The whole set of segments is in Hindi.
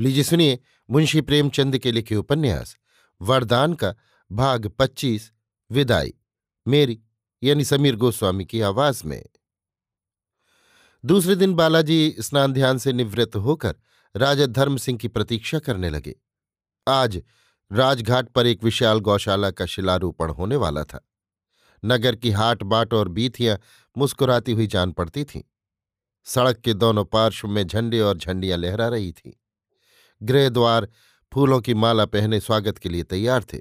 लीजिए सुनिए मुंशी प्रेमचंद के लिखे उपन्यास, वरदान का भाग पच्चीस, विदाई। मेरी, यानी समीर गोस्वामी की आवाज़ में। दूसरे दिन बालाजी स्नान ध्यान से निवृत्त होकर राजा धर्म सिंह की प्रतीक्षा करने लगे। आज राजघाट पर एक विशाल गौशाला का शिलारोपण होने वाला था। नगर की हाट बाट और बीथियाँ मुस्कुराती हुई जान पड़ती थीं। सड़क के दोनों पार्श्व में झंडे और झंडियाँ लहरा रही थीं। गृह द्वार फूलों की माला पहने स्वागत के लिए तैयार थे,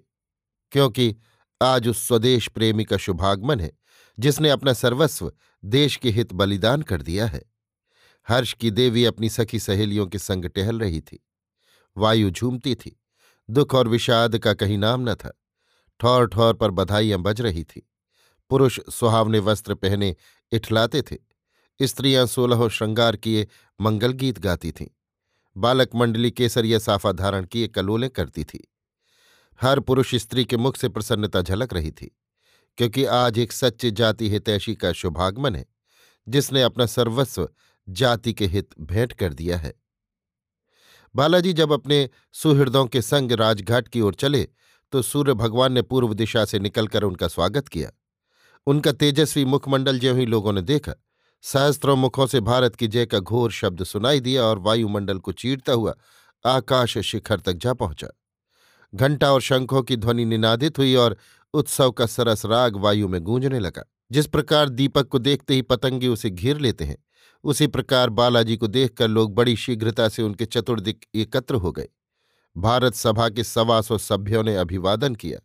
क्योंकि आज उस स्वदेश प्रेमी का शुभागमन है, जिसने अपना सर्वस्व देश के हित बलिदान कर दिया है। हर्ष की देवी अपनी सखी सहेलियों के संग टहल रही थी। वायु झूमती थी, दुख और विषाद का कहीं नाम न था। ठौर ठौर पर बधाइयाँ बज रही थी। पुरुष सुहावने वस्त्र पहने इठलाते थे। स्त्रियाँ सोलहों श्रृंगार किए मंगल गीत गाती थीं। बालक मंडली केसरिया साफा धारण किए कलोलें करती थी। हर पुरुष स्त्री के मुख से प्रसन्नता झलक रही थी, क्योंकि आज एक सच्चे जाति हितैषी का शुभागमन है, जिसने अपना सर्वस्व जाति के हित भेंट कर दिया है। बालाजी जब अपने सुहृदों के संग राजघाट की ओर चले तो सूर्य भगवान ने पूर्व दिशा से निकलकर उनका स्वागत किया। उनका तेजस्वी मुखमंडल ज्यों ही लोगों ने देखा सहस्त्रों मुखों से भारत की जय का घोर शब्द सुनाई दिया और वायुमंडल को चीरता हुआ आकाश शिखर तक जा पहुँचा। घंटा और शंखों की ध्वनि निनादित हुई और उत्सव का सरस राग वायु में गूंजने लगा। जिस प्रकार दीपक को देखते ही पतंगे उसे घेर लेते हैं, उसी प्रकार बालाजी को देखकर लोग बड़ी शीघ्रता से उनके चतुर्दिक एकत्र हो गए। भारत सभा के सवा सौ सभ्यों ने अभिवादन किया।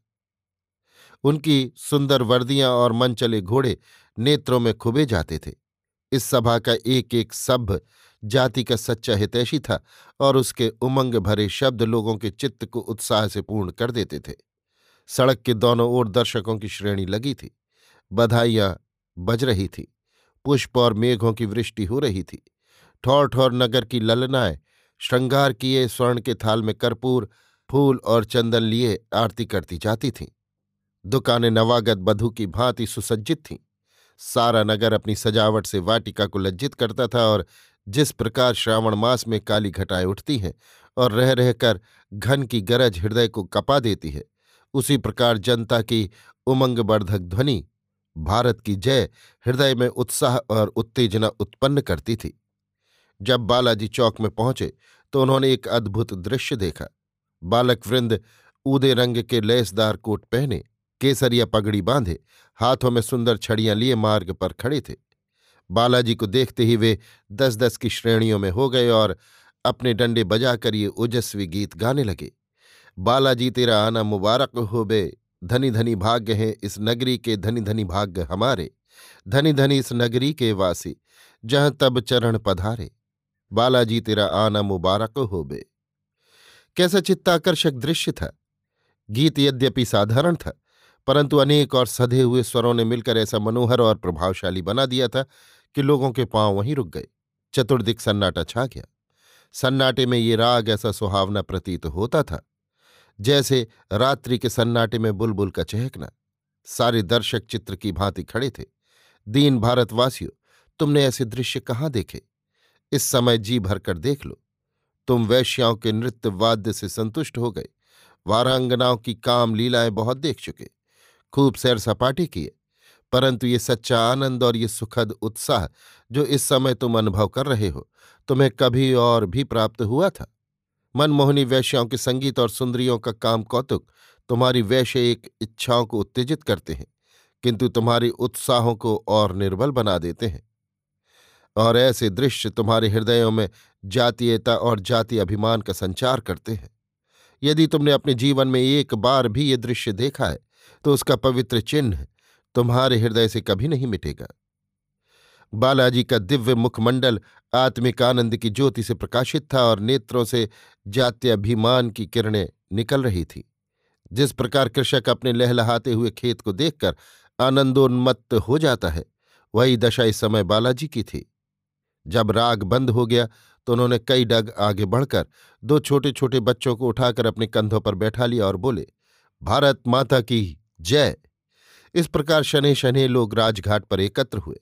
उनकी सुंदर वर्दियाँ और मन चले घोड़े नेत्रों में खुबे जाते थे। इस सभा का एक एक सभ्य जाति का सच्चा हितैषी था और उसके उमंग भरे शब्द लोगों के चित्त को उत्साह से पूर्ण कर देते थे। सड़क के दोनों ओर दर्शकों की श्रेणी लगी थी। बधाइयाँ बज रही थी। पुष्प और मेघों की वृष्टि हो रही थी। ठौर ठौर नगर की ललनाएँ, श्रृंगार किए स्वर्ण के थाल में कर्पूर, फूल और चंदन लिए आरती करती जाती थीं। दुकानें नवागत बधू की भांति सुसज्जित थीं। सारा नगर अपनी सजावट से वाटिका को लज्जित करता था और जिस प्रकार श्रावण मास में काली घटाएँ उठती हैं और रह रहकर घन की गरज हृदय को कपा देती है, उसी प्रकार जनता की उमंगवर्धक ध्वनि भारत की जय हृदय में उत्साह और उत्तेजना उत्पन्न करती थी। जब बालाजी चौक में पहुँचे तो उन्होंने एक अद्भुत दृश्य देखा। बालक वृंद ऊदे रंग के लेसदार कोट पहने केसरिया पगड़ी बांधे, हाथों में सुंदर छड़ियाँ लिए मार्ग पर खड़े थे। बालाजी को देखते ही वे दस दस की श्रेणियों में हो गए और अपने डंडे बजाकर ये ओजस्वी गीत गाने लगे। बालाजी, तेरा आना मुबारक हो बे धनी धनी भाग्य हैं इस नगरी के धनी धनी भाग्य हमारे। धनी धनी इस नगरी के वासी, जहाँ तब चरण पधारे। बालाजी, तेरा आना मुबारक हो बे। कैसा चित्ताकर्षक दृश्य था। गीत यद्यपि साधारण था परंतु अनेक और सधे हुए स्वरों ने मिलकर ऐसा मनोहर और प्रभावशाली बना दिया था कि लोगों के पाँव वहीं रुक गए। चतुर्दिक सन्नाटा छा गया। सन्नाटे में ये राग ऐसा सुहावना प्रतीत होता था, जैसे रात्रि के सन्नाटे में बुलबुल का चहकना। सारे दर्शक चित्र की भांति खड़े थे। दीन भारतवासियों, तुमने ऐसे दृश्य कहाँ देखे? इस समय जी भरकर देख लो। तुम वैश्याओं के नृत्य वाद्य से संतुष्ट हो गए। वारांगनाओं की काम लीलाएँ बहुत देख चुके। खूब सैर सपाटे किए। परंतु ये सच्चा आनंद और ये सुखद उत्साह, जो इस समय तुम अनुभव कर रहे हो, तुम्हें कभी और भी प्राप्त हुआ था? मनमोहनी वैश्याओं के संगीत और सुंदरियों का काम कौतुक तुम्हारी वैश्य एक इच्छाओं को उत्तेजित करते हैं, किंतु तुम्हारी उत्साहों को और निर्बल बना देते हैं। और ऐसे दृश्य तुम्हारे हृदयों में जातीयता और जाति अभिमान का संचार करते हैं। यदि तुमने अपने जीवन में एक बार भी ये दृश्य देखा है तो उसका पवित्र चिन्ह तुम्हारे हृदय से कभी नहीं मिटेगा। बालाजी का दिव्य मुखमंडल आत्मिक आनंद की ज्योति से प्रकाशित था और नेत्रों से जात्याभिमान की किरणें निकल रही थी। जिस प्रकार कृषक अपने लहलहाते हुए खेत को देखकर आनंदोन्मत्त हो जाता है, वही दशा इस समय बालाजी की थी। जब राग बंद हो गया तो उन्होंने कई डग आगे बढ़कर दो छोटे छोटे बच्चों को उठाकर अपने कंधों पर बैठा लिया और बोले भारत माता की जय। इस प्रकार शनि शनि लोग राजघाट पर एकत्र हुए।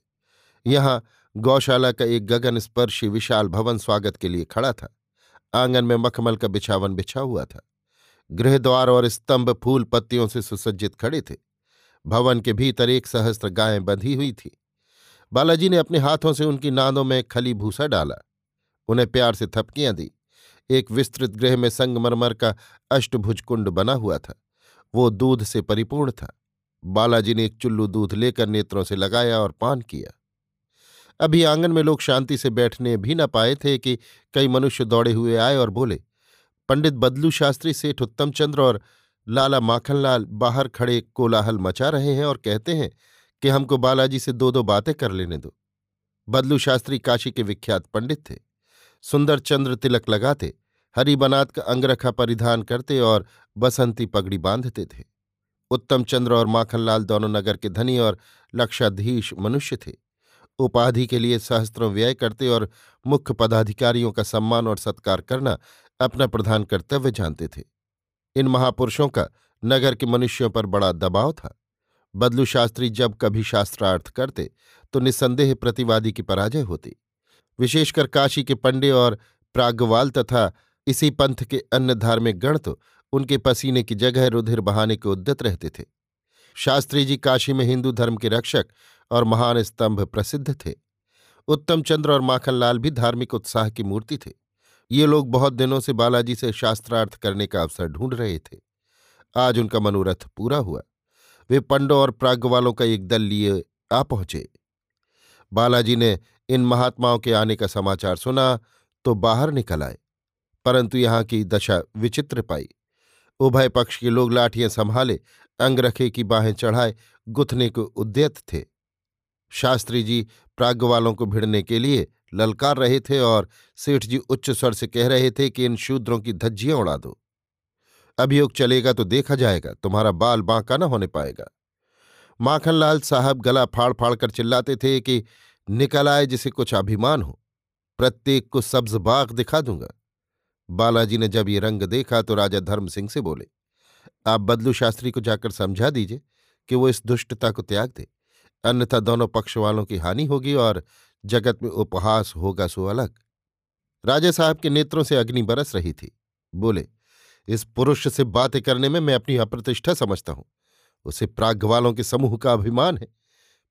यहाँ गौशाला का एक गगन स्पर्शी विशाल भवन स्वागत के लिए खड़ा था। आँगन में मखमल का बिछावन बिछा हुआ था। गृहद्वार और स्तंभ फूल पत्तियों से सुसज्जित खड़े थे। भवन के भीतर एक सहस्त्र गायें बंधी हुई थी। बालाजी ने अपने हाथों से उनकी नादों में खली भूसा डाला। उन्हें प्यार से थपकियाँ दी। एक विस्तृत गृह में संगमरमर का अष्टभुज कुंड बना हुआ था। वो दूध से परिपूर्ण था। बालाजी ने एक चुल्लू दूध लेकर नेत्रों से लगाया और पान किया। अभी आँगन में लोग शांति से बैठने भी न पाए थे कि कई मनुष्य दौड़े हुए आए और बोले, पंडित बदलू शास्त्री, सेठ उत्तम चंद्र और लाला माखनलाल बाहर खड़े कोलाहल मचा रहे हैं और कहते हैं कि हमको बालाजी से दो दो बातें कर लेने दो। बदलू शास्त्री काशी के विख्यात पंडित थे। सुंदर चंद्र तिलक लगाते, हरी बनात का अंगरखा परिधान करते और बसंती पगड़ी बांधते थे। उत्तम चंद्र और माखनलाल दोनों नगर के धनी और लक्षाधीश मनुष्य थे। उपाधि के लिए सहस्त्रों व्यय करते और मुख्य पदाधिकारियों का सम्मान और सत्कार करना अपना प्रधान कर्तव्य जानते थे। इन महापुरुषों का नगर के मनुष्यों पर बड़ा दबाव था। बदलू शास्त्री जब कभी शास्त्रार्थ करते तो निस्संदेह प्रतिवादी की पराजय होती। विशेषकर काशी के पंडे और प्रागवाल तथा इसी पंथ के अन्य धार्मिक गण तो उनके पसीने की जगह रुधिर बहाने के उद्यत रहते थे। शास्त्री जी काशी में हिंदू धर्म के रक्षक और महान स्तंभ प्रसिद्ध थे। उत्तम चंद्र और माखनलाल भी धार्मिक उत्साह की मूर्ति थे। ये लोग बहुत दिनों से बालाजी से शास्त्रार्थ करने का अवसर ढूंढ रहे थे। आज उनका मनोरथ पूरा हुआ। वे पंडों और प्राग वालों का एक दल लिए आ पहुँचे। बालाजी ने इन महात्माओं के आने का समाचार सुना तो बाहर निकल आए, परंतु यहाँ की दशा विचित्र पाई। उभय पक्ष के लोग लाठियाँ संभाले अंगरखे की बाहें चढ़ाए, गुथने को उद्यत थे। शास्त्री जी प्राग्वालों को भिड़ने के लिए ललकार रहे थे और सेठ जी उच्च स्वर से कह रहे थे कि इन शूद्रों की धज्जियाँ उड़ा दो। अभियोग चलेगा तो देखा जाएगा, तुम्हारा बाल बांका न होने पाएगा। माखनलाल साहब गला फाड़ फाड़ कर चिल्लाते थे कि, निकल आए जिसे कुछ अभिमान हो, प्रत्येक को सब्ज बाग दिखा दूँगा। बालाजी ने जब ये रंग देखा तो राजा धर्म सिंह से बोले, आप बदलू शास्त्री को जाकर समझा दीजिए कि वो इस दुष्टता को त्याग दे। अन्यथा दोनों पक्ष वालों की हानि होगी और जगत में उपहास होगा सो अलग। राजा साहब के नेत्रों से अग्नि बरस रही थी। बोले, इस पुरुष से बातें करने में मैं अपनी अप्रतिष्ठा समझता हूँ। उसे प्राग्वालों के समूह का अभिमान है,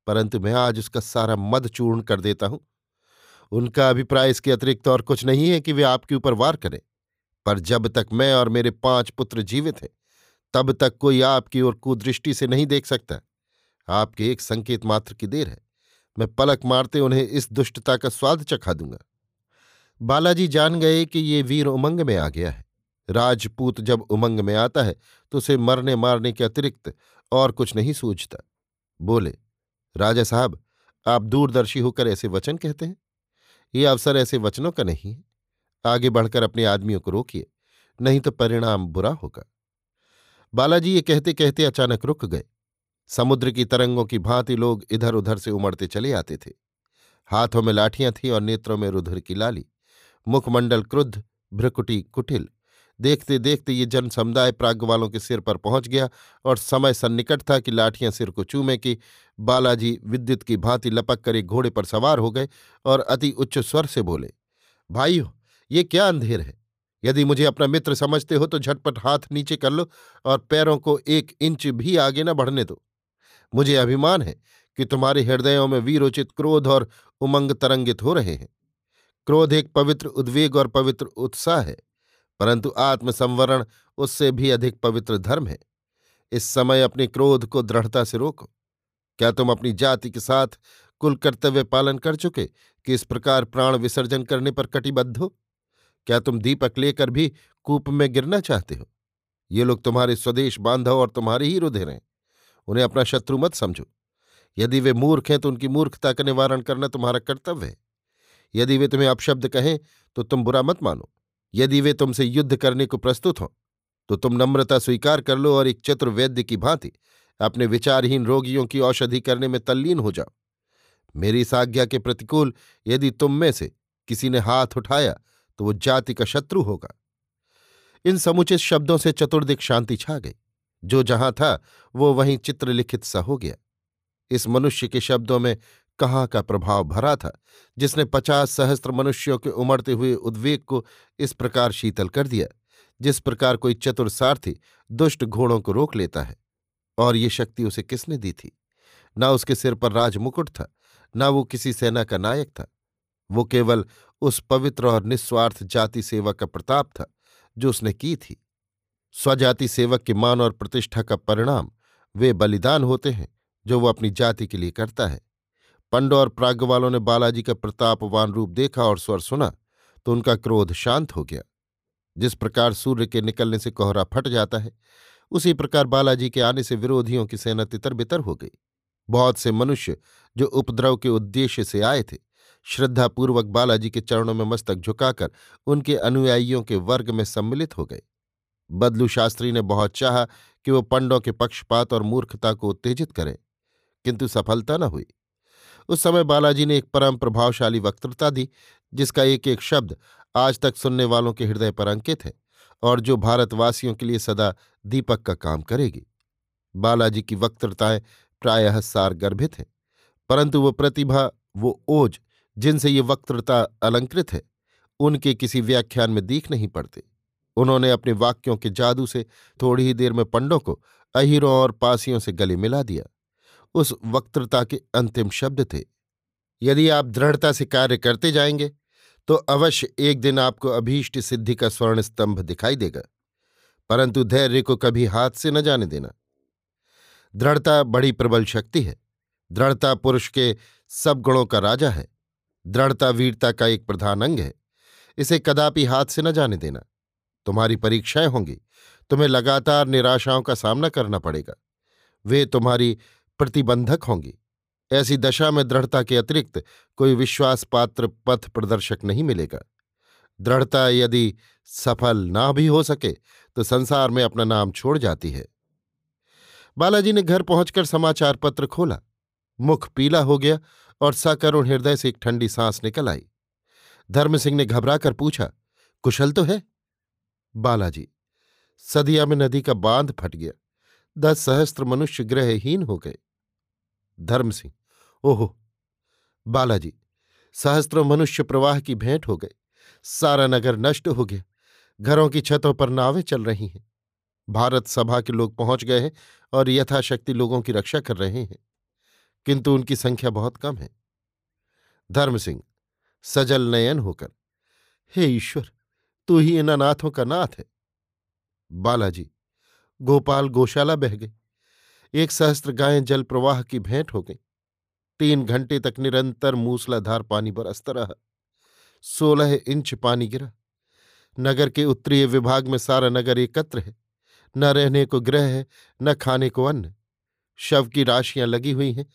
परंतु मैं आज उसका सारा मद चूर्ण कर देता हूँ। उनका अभिप्राय इसके अतिरिक्त और कुछ नहीं है कि वे आपके ऊपर वार करें। पर जब तक मैं और मेरे पाँच पुत्र जीवित हैं, तब तक कोई आपकी ओर कुदृष्टि से नहीं देख सकता। आपके एक संकेत मात्र की देर है। मैं पलक मारते उन्हें इस दुष्टता का स्वाद चखा दूँगा। बालाजी जान गए कि ये वीर उमंग में आ गया है। राजपूत जब उमंग में आता है तो उसे मरने मारने के अतिरिक्त और कुछ नहीं सूझता। बोले, राजा साहब, आप दूरदर्शी होकर ऐसे वचन कहते हैं? ये अवसर ऐसे वचनों का नहीं है। आगे बढ़कर अपने आदमियों को रोकिए, नहीं तो परिणाम बुरा होगा। बालाजी ये कहते कहते अचानक रुक गए। समुद्र की तरंगों की भांति लोग इधर उधर से उमड़ते चले आते थे। हाथों में लाठियाँ थीं और नेत्रों में रुधिर की लाली। मुखमंडल क्रुद्ध, भ्रकुटी कुटिल। देखते देखते ये जन समुदाय प्राग वालों के सिर पर पहुँच गया और समय सन्निकट था कि लाठियाँ सिर को चूमे कि बालाजी विद्युत की भांति लपक कर एक घोड़े पर सवार हो गए और अति उच्च स्वर से बोले, भाइयों, ये क्या अंधेर है? यदि मुझे अपना मित्र समझते हो तो झटपट हाथ नीचे कर लो और पैरों को एक इंच भी आगे न बढ़ने दो। मुझे अभिमान है कि तुम्हारे हृदयों में वीरोचित क्रोध और उमंग तरंगित हो रहे हैं। क्रोध एक पवित्र उद्वेग और पवित्र उत्साह है। परंतु आत्मसंवरण उससे भी अधिक पवित्र धर्म है। इस समय अपने क्रोध को दृढ़ता से रोको। क्या तुम अपनी जाति के साथ कुल कर्तव्य पालन कर चुके कि इस प्रकार प्राण विसर्जन करने पर कटिबद्ध हो? क्या तुम दीपक लेकर भी कूप में गिरना चाहते हो? ये लोग तुम्हारे स्वदेश बांधव और तुम्हारे ही रुधिर हैं। उन्हें अपना शत्रु मत समझो। यदि वे मूर्ख हैं तो उनकी मूर्खता का निवारण करना तुम्हारा कर्तव्य है। यदि वे तुम्हें अपशब्द कहें तो तुम बुरा मत मानो। यदि वे तुमसे युद्ध करने को प्रस्तुत हों तो तुम नम्रता स्वीकार कर लो और एक चतुर वैद्य की भांति अपने विचारहीन रोगियों की औषधि करने में तल्लीन हो जाओ। मेरी इस आज्ञा के प्रतिकूल यदि तुम में से किसी ने हाथ उठाया तो वो जाति का शत्रु होगा। इन समुचित शब्दों से चतुर्दिक शांति छा गई। जो जहाँ था, वो वहीं चित्रलिखित सा हो गया। इस मनुष्य के शब्दों में कहाँ का प्रभाव भरा था, जिसने पचास सहस्त्र मनुष्यों के उमड़ते हुए उद्वेग को इस प्रकार शीतल कर दिया, जिस प्रकार कोई चतुर सारथी दुष्ट घोड़ों को रोक लेता है, और ये शक्ति उसे किसने दी थी? न उसके सिर पर राजमुकुट था, न वो किसी सेना का नायक था, वो केवल उस पवित्र और निस्वार्थ जाति सेवा का प्रताप था, जो उसने की थी। स्वजाति सेवक के मान और प्रतिष्ठा का परिणाम वे बलिदान होते हैं, जो वो अपनी जाति के लिए करता है। पंडो और प्राग वालों ने बालाजी का प्रतापवान रूप देखा और स्वर सुना तो उनका क्रोध शांत हो गया। जिस प्रकार सूर्य के निकलने से कोहरा फट जाता है, उसी प्रकार बालाजी के आने से विरोधियों की सेना तितर बितर हो गई। बहुत से मनुष्य जो उपद्रव के उद्देश्य से आए थे, श्रद्धापूर्वक बालाजी के चरणों में मस्तक झुकाकर उनके अनुयायियों के वर्ग में सम्मिलित हो गए। बदलू शास्त्री ने बहुत चाहा कि वो पंडों के पक्षपात और मूर्खता को उत्तेजित करें, किंतु सफलता न हुई। उस समय बालाजी ने एक परम प्रभावशाली वक्तृता दी, जिसका एक एक शब्द आज तक सुनने वालों के हृदय पर अंकित है और जो भारतवासियों के लिए सदा दीपक का काम करेगी। बालाजी की वक्तृताएँ प्रायः सार गर्भित हैं, परंतु वो प्रतिभा, वो ओज जिनसे ये वक्तृता अलंकृत है, उनके किसी व्याख्यान में दीख नहीं पड़ते। उन्होंने अपने वाक्यों के जादू से थोड़ी ही देर में पंडों को अहिरों और पासियों से गले मिला दिया। उस वक्तृता के अंतिम शब्द थे। यदि आप दृढ़ता से कार्य करते जाएँगे तो अवश्य एक दिन आपको अभीष्ट सिद्धि का स्वर्ण स्तंभ दिखाई देगा। परंतु धैर्य को कभी हाथ से न जाने देना। दृढ़ता बड़ी प्रबल शक्ति है। दृढ़ता पुरुष के सब गुणों का राजा है। दृढ़ता वीरता का एक प्रधान अंग है। इसे कदापि हाथ से न जाने देना। तुम्हारी परीक्षाएँ होंगी। तुम्हें लगातार निराशाओं का सामना करना पड़ेगा। वे तुम्हारी प्रतिबंधक होंगी। ऐसी दशा में दृढ़ता के अतिरिक्त कोई विश्वास पात्र पथ प्रदर्शक नहीं मिलेगा। दृढ़ता यदि सफल ना भी हो सके तो संसार में अपना नाम छोड़ जाती है। बालाजी ने घर पहुंचकर समाचार पत्र खोला। मुख पीला हो गया और सकरुण हृदय से एक ठंडी सांस निकल आई। धर्म सिंह ने घबराकर पूछा, कुशल तो है? बालाजी, सदिया में नदी का बाँध फट गया। दस सहस्त्र मनुष्य ग्रहहीन हो गए। धर्म सिंह। ओहो, बालाजी, सहस्त्रों मनुष्य प्रवाह की भेंट हो गए सारा नगर नष्ट हो गया। घरों की छतों पर नावें चल रही हैं। भारत सभा के लोग पहुँच गए हैं और यथाशक्ति लोगों की रक्षा कर रहे हैं। किंतु उनकी संख्या बहुत कम है। धर्म सिंह, सजल नयन होकर, हे ईश्वर, तू ही इन अनाथों का नाथ है। बालाजी, गोपाल गौशाला बह गई एक सहस्त्र गायें जल प्रवाह की भेंट हो गई। तीन घंटे तक निरंतर मूसलाधार पानी बरसता रहा। सोलह इंच पानी गिरा। नगर के उत्तरीय विभाग में सारा नगर एकत्र है। न रहने को ग्रह है, न खाने को अन्न। शव की राशियाँ लगी हुई हैं।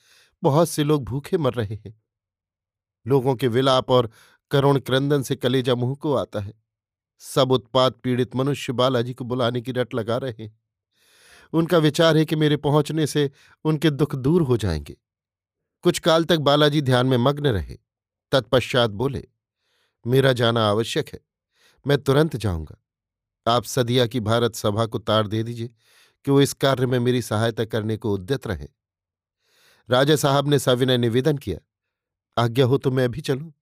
बहुत से लोग भूखे मर रहे हैं। लोगों के विलाप और करुण क्रंदन से कलेजा मुँह को आता है। सब उत्पाद पीड़ित मनुष्य बालाजी को बुलाने की रट लगा रहे हैं। उनका विचार है कि मेरे पहुँचने से उनके दुख दूर हो जाएँगे। कुछ काल तक बालाजी ध्यान में मग्न रहे। तत्पश्चात बोले, मेरा जाना आवश्यक है। मैं तुरंत जाऊँगा। आप सदिया की भारत सभा को तार दे दीजिए कि वो इस कार्य में मेरी सहायता करने को उद्यत रहे। राजा साहब ने सविनय निवेदन किया, आज्ञा हो तो मैं भी चलूँ।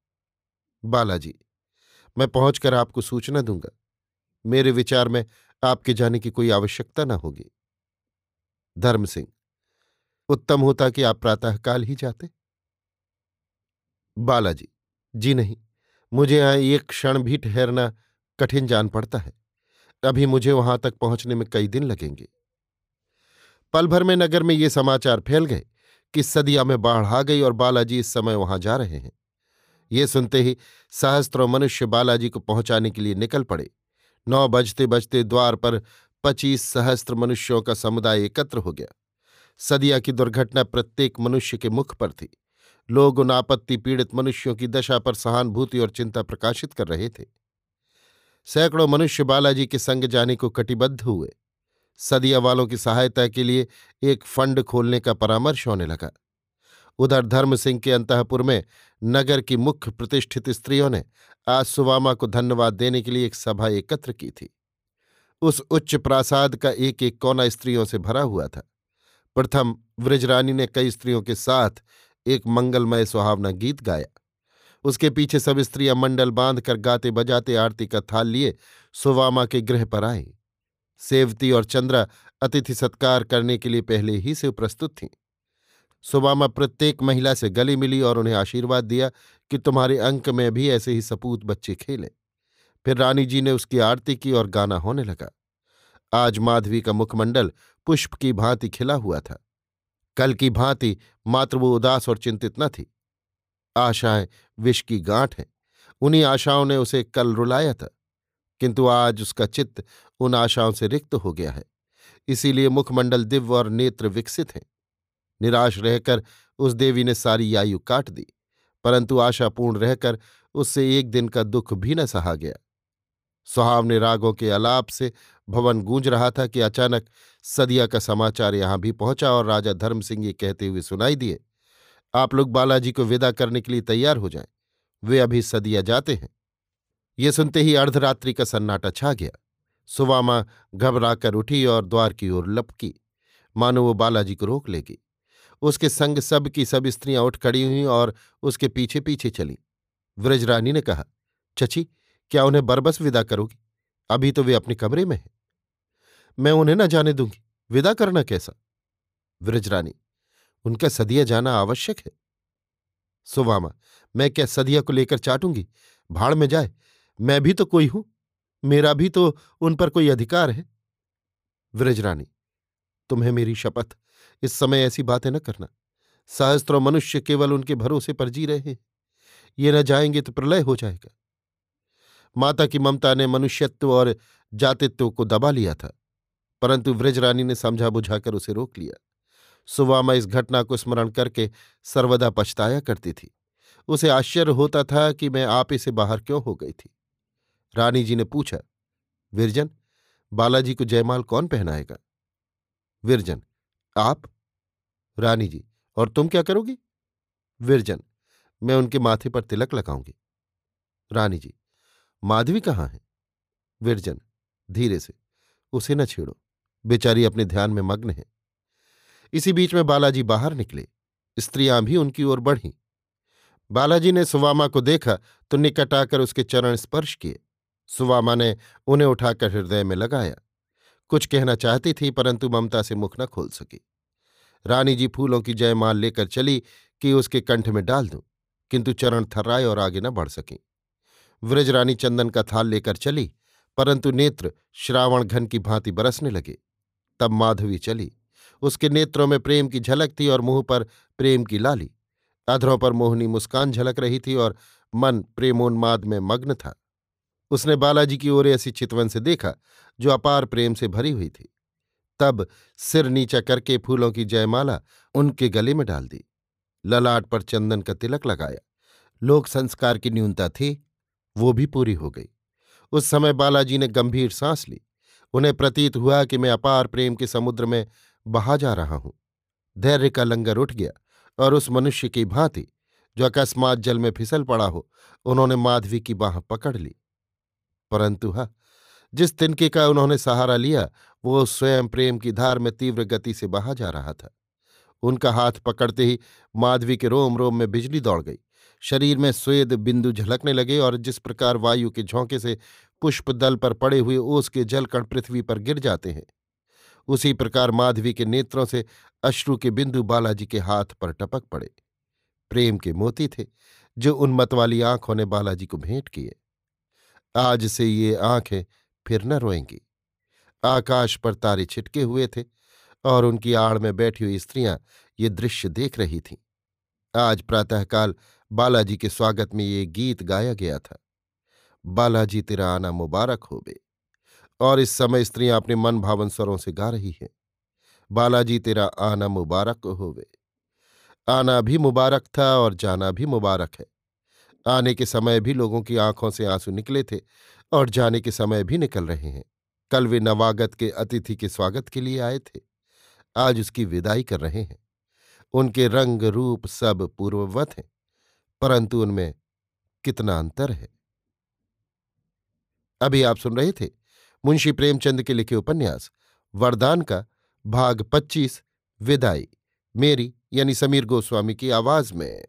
बालाजी, मैं पहुंचकर आपको सूचना दूँगा। मेरे विचार में आपके जाने की कोई आवश्यकता न होगी। धर्म सिंह, उत्तम होता कि आप प्रातःकाल ही जाते? बालाजी, जी नहीं, मुझे यहाँ एक क्षण भी ठहरना कठिन जान पड़ता है। अभी मुझे वहाँ तक पहुँचने में कई दिन लगेंगे। पल भर में नगर में ये समाचार फैल गए कि सदिया में बाढ़ आ गई और बालाजी इस समय वहाँ जा रहे हैं। ये सुनते ही सहस्त्रों मनुष्य बालाजी को पहुँचाने के लिए निकल पड़े। नौ बजते बजते द्वार पर पच्चीस सहस्त्र मनुष्यों का समुदाय एकत्र हो गया। सदिया की दुर्घटना प्रत्येक मनुष्य के मुख पर थी। लोग उन आपत्ति पीड़ित मनुष्यों की दशा पर सहानुभूति और चिंता प्रकाशित कर रहे थे। सैकड़ों मनुष्य बालाजी के संग जाने को कटिबद्ध हुए। सदिया वालों की सहायता के लिए एक फंड खोलने का परामर्श होने लगा। उधर धर्म सिंह के अंतपुर में नगर की मुख्य प्रतिष्ठित स्त्रियों ने आज सुवामा को धन्यवाद देने के लिए एक सभा एकत्र की थी। उस उच्च प्रासाद का एक एक कोना स्त्रियों से भरा हुआ था। प्रथम व्रजरानी ने कई स्त्रियों के साथ एक मंगलमय सुहावना गीत गाया। उसके पीछे सब स्त्रियाँ मंडल बांधकर गाते बजाते आरती का थाल लिए सुवामा के गृह पर आई। सेवती और चंद्रा अतिथि सत्कार करने के लिए पहले ही से प्रस्तुत थीं। सुबामा प्रत्येक महिला से गले मिली और उन्हें आशीर्वाद दिया कि तुम्हारे अंक में भी ऐसे ही सपूत बच्चे खेलें। फिर रानी जी ने उसकी आरती की और गाना होने लगा। आज माधवी का मुखमंडल पुष्प की भांति खिला हुआ था। कल की भांति मात्र वो उदास और चिंतित न थी। आशाएँ विष की गांठ हैं। उन्हीं आशाओं ने उसे कल रुलाया था। किंतु आज उसका चित्त उन आशाओं से रिक्त हो गया है। इसीलिए मुखमंडल दिव्य और नेत्र विकसित हैं। निराश रहकर उस देवी ने सारी आयु काट दी, परंतु आशापूर्ण रहकर उससे एक दिन का दुख भी न सहा गया। सुहावने रागों के अलाप से भवन गूंज रहा था कि अचानक सदिया का समाचार यहाँ भी पहुँचा और राजा धर्म सिंह ये कहते हुए सुनाई दिए, आप लोग बालाजी को विदा करने के लिए तैयार हो जाएँ। वे अभी सदिया जाते हैं। ये सुनते ही अर्धरात्रि का सन्नाटा छा गया। सुवामा घबराकर उठी और द्वार की ओर लपकी। मानो वो बालाजी को रोक लेगी। उसके संग सब की सब स्त्रियाँ उठ खड़ी हुईं और उसके पीछे पीछे चली। व्रजरानी ने कहा, चची क्या उन्हें बरबस विदा करोगी? अभी तो वे अपने कमरे में हैं। मैं उन्हें न जाने दूँगी। विदा करना कैसा? व्रजरानी उनका सदिया जाना आवश्यक है। सुवामा, मैं क्या सदिया को लेकर चाटूँगी? भाड़ में जाए। मैं भी तो कोई हूँ। मेरा भी तो उन पर कोई अधिकार है। व्रजरानी तुम्हें मेरी शपथ। इस समय ऐसी बातें न करना। सहस्त्रों मनुष्य केवल उनके भरोसे पर जी रहे हैं। ये न जाएँगे तो प्रलय हो जाएगा। माता की ममता ने मनुष्यत्व और जातित्व को दबा लिया था, परंतु व्रजरानी ने समझा बुझाकर उसे रोक लिया। सुवामा इस घटना को स्मरण करके सर्वदा पछताया करती थी। उसे आश्चर्य होता था कि मैं आप इसे बाहर क्यों हो गई थी। रानी जी ने पूछा, विरजन, बालाजी को जयमाल कौन पहनाएगा? विरजन, आप? रानी जी, और तुम क्या करोगी? विरजन, मैं उनके माथे पर तिलक लगाऊँगी। रानी जी माधवी कहाँ है? विरजन, धीरे से, उसे न छेड़ो। बेचारी अपने ध्यान में मग्न है। इसी बीच में बालाजी बाहर निकले। स्त्रियाँ भी उनकी ओर बढ़ीं। बालाजी ने सुवामा को देखा तो निकट आकर उसके चरण स्पर्श किए। सुवामा ने उन्हें उठाकर हृदय में लगाया। कुछ कहना चाहती थी, परंतु ममता से मुख न खोल सकी। रानी जी फूलों की जयमाल लेकर चली कि उसके कंठ में डाल दूँ, किंतु चरण थर्राए और आगे न बढ़ सकी। व्रजरानी चंदन का थाल लेकर चली, परंतु नेत्र श्रावण घन की भांति बरसने लगे। तब माधवी चली। उसके नेत्रों में प्रेम की झलक थी और मुँह पर प्रेम की लाली। अधरों पर मोहनी मुस्कान झलक रही थी और मन प्रेमोन्माद में मग्न था। उसने बालाजी की ओर ऐसी चितवन से देखा, जो अपार प्रेम से भरी हुई थी। तब सिर नीचा करके फूलों की जयमाला उनके गले में डाल दी। ललाट पर चंदन का तिलक लगाया। लोक संस्कार की न्यूनता थी वो भी पूरी हो गई। उस समय बालाजी ने गंभीर सांस ली। उन्हें प्रतीत हुआ कि मैं अपार प्रेम के समुद्र में बहा जा रहा हूँ। धैर्य का लंगर उठ गया और उस मनुष्य की भांति, जो अकस्मात जल में फिसल पड़ा हो, उन्होंने माधवी की बाह पकड़ ली। परंतु हा, जिस तिनके का उन्होंने सहारा लिया, वो स्वयं प्रेम की धार में तीव्र गति से बहा जा रहा था। उनका हाथ पकड़ते ही माधवी के रोम रोम में बिजली दौड़ गई। शरीर में स्वेद बिंदु झलकने लगे और जिस प्रकार वायु के झोंके से पुष्प दल पर पड़े हुए ओस के जलकण पृथ्वी पर गिर जाते हैं। उसी प्रकार माधवी के नेत्रों से अश्रु के बिंदु बालाजी के हाथ पर टपक पड़े। प्रेम के मोती थे, जो उन मतवाली आँखों ने बालाजी को भेंट किए। आज से ये आँखें फिर न रोएँगी। आकाश पर तारे छिटके हुए थे और उनकी आड़ में बैठी हुई स्त्रियाँ ये दृश्य देख रही थीं। आज प्रातःकाल बालाजी के स्वागत में ये गीत गाया गया था। बालाजी, तेरा आना मुबारक होवे और इस समय स्त्रियाँ अपने मन भावन स्वरों से गा रही हैं। बालाजी, तेरा आना मुबारक हो होवे आना भी मुबारक था और जाना भी मुबारक है। आने के समय भी लोगों की आँखों से आँसू निकले थे और जाने के समय भी निकल रहे हैं। कल वे नवागत के अतिथि के स्वागत के लिए आए थे। आज उसकी विदाई कर रहे हैं। उनके रंग रूप सब पूर्ववत हैं। परंतु उनमें कितना अंतर है? अभी आप सुन रहे थे मुंशी प्रेमचंद के लिखे उपन्यास, वरदान का भाग पच्चीस, विदाई, मेरी यानी समीर गोस्वामी की आवाज़ में।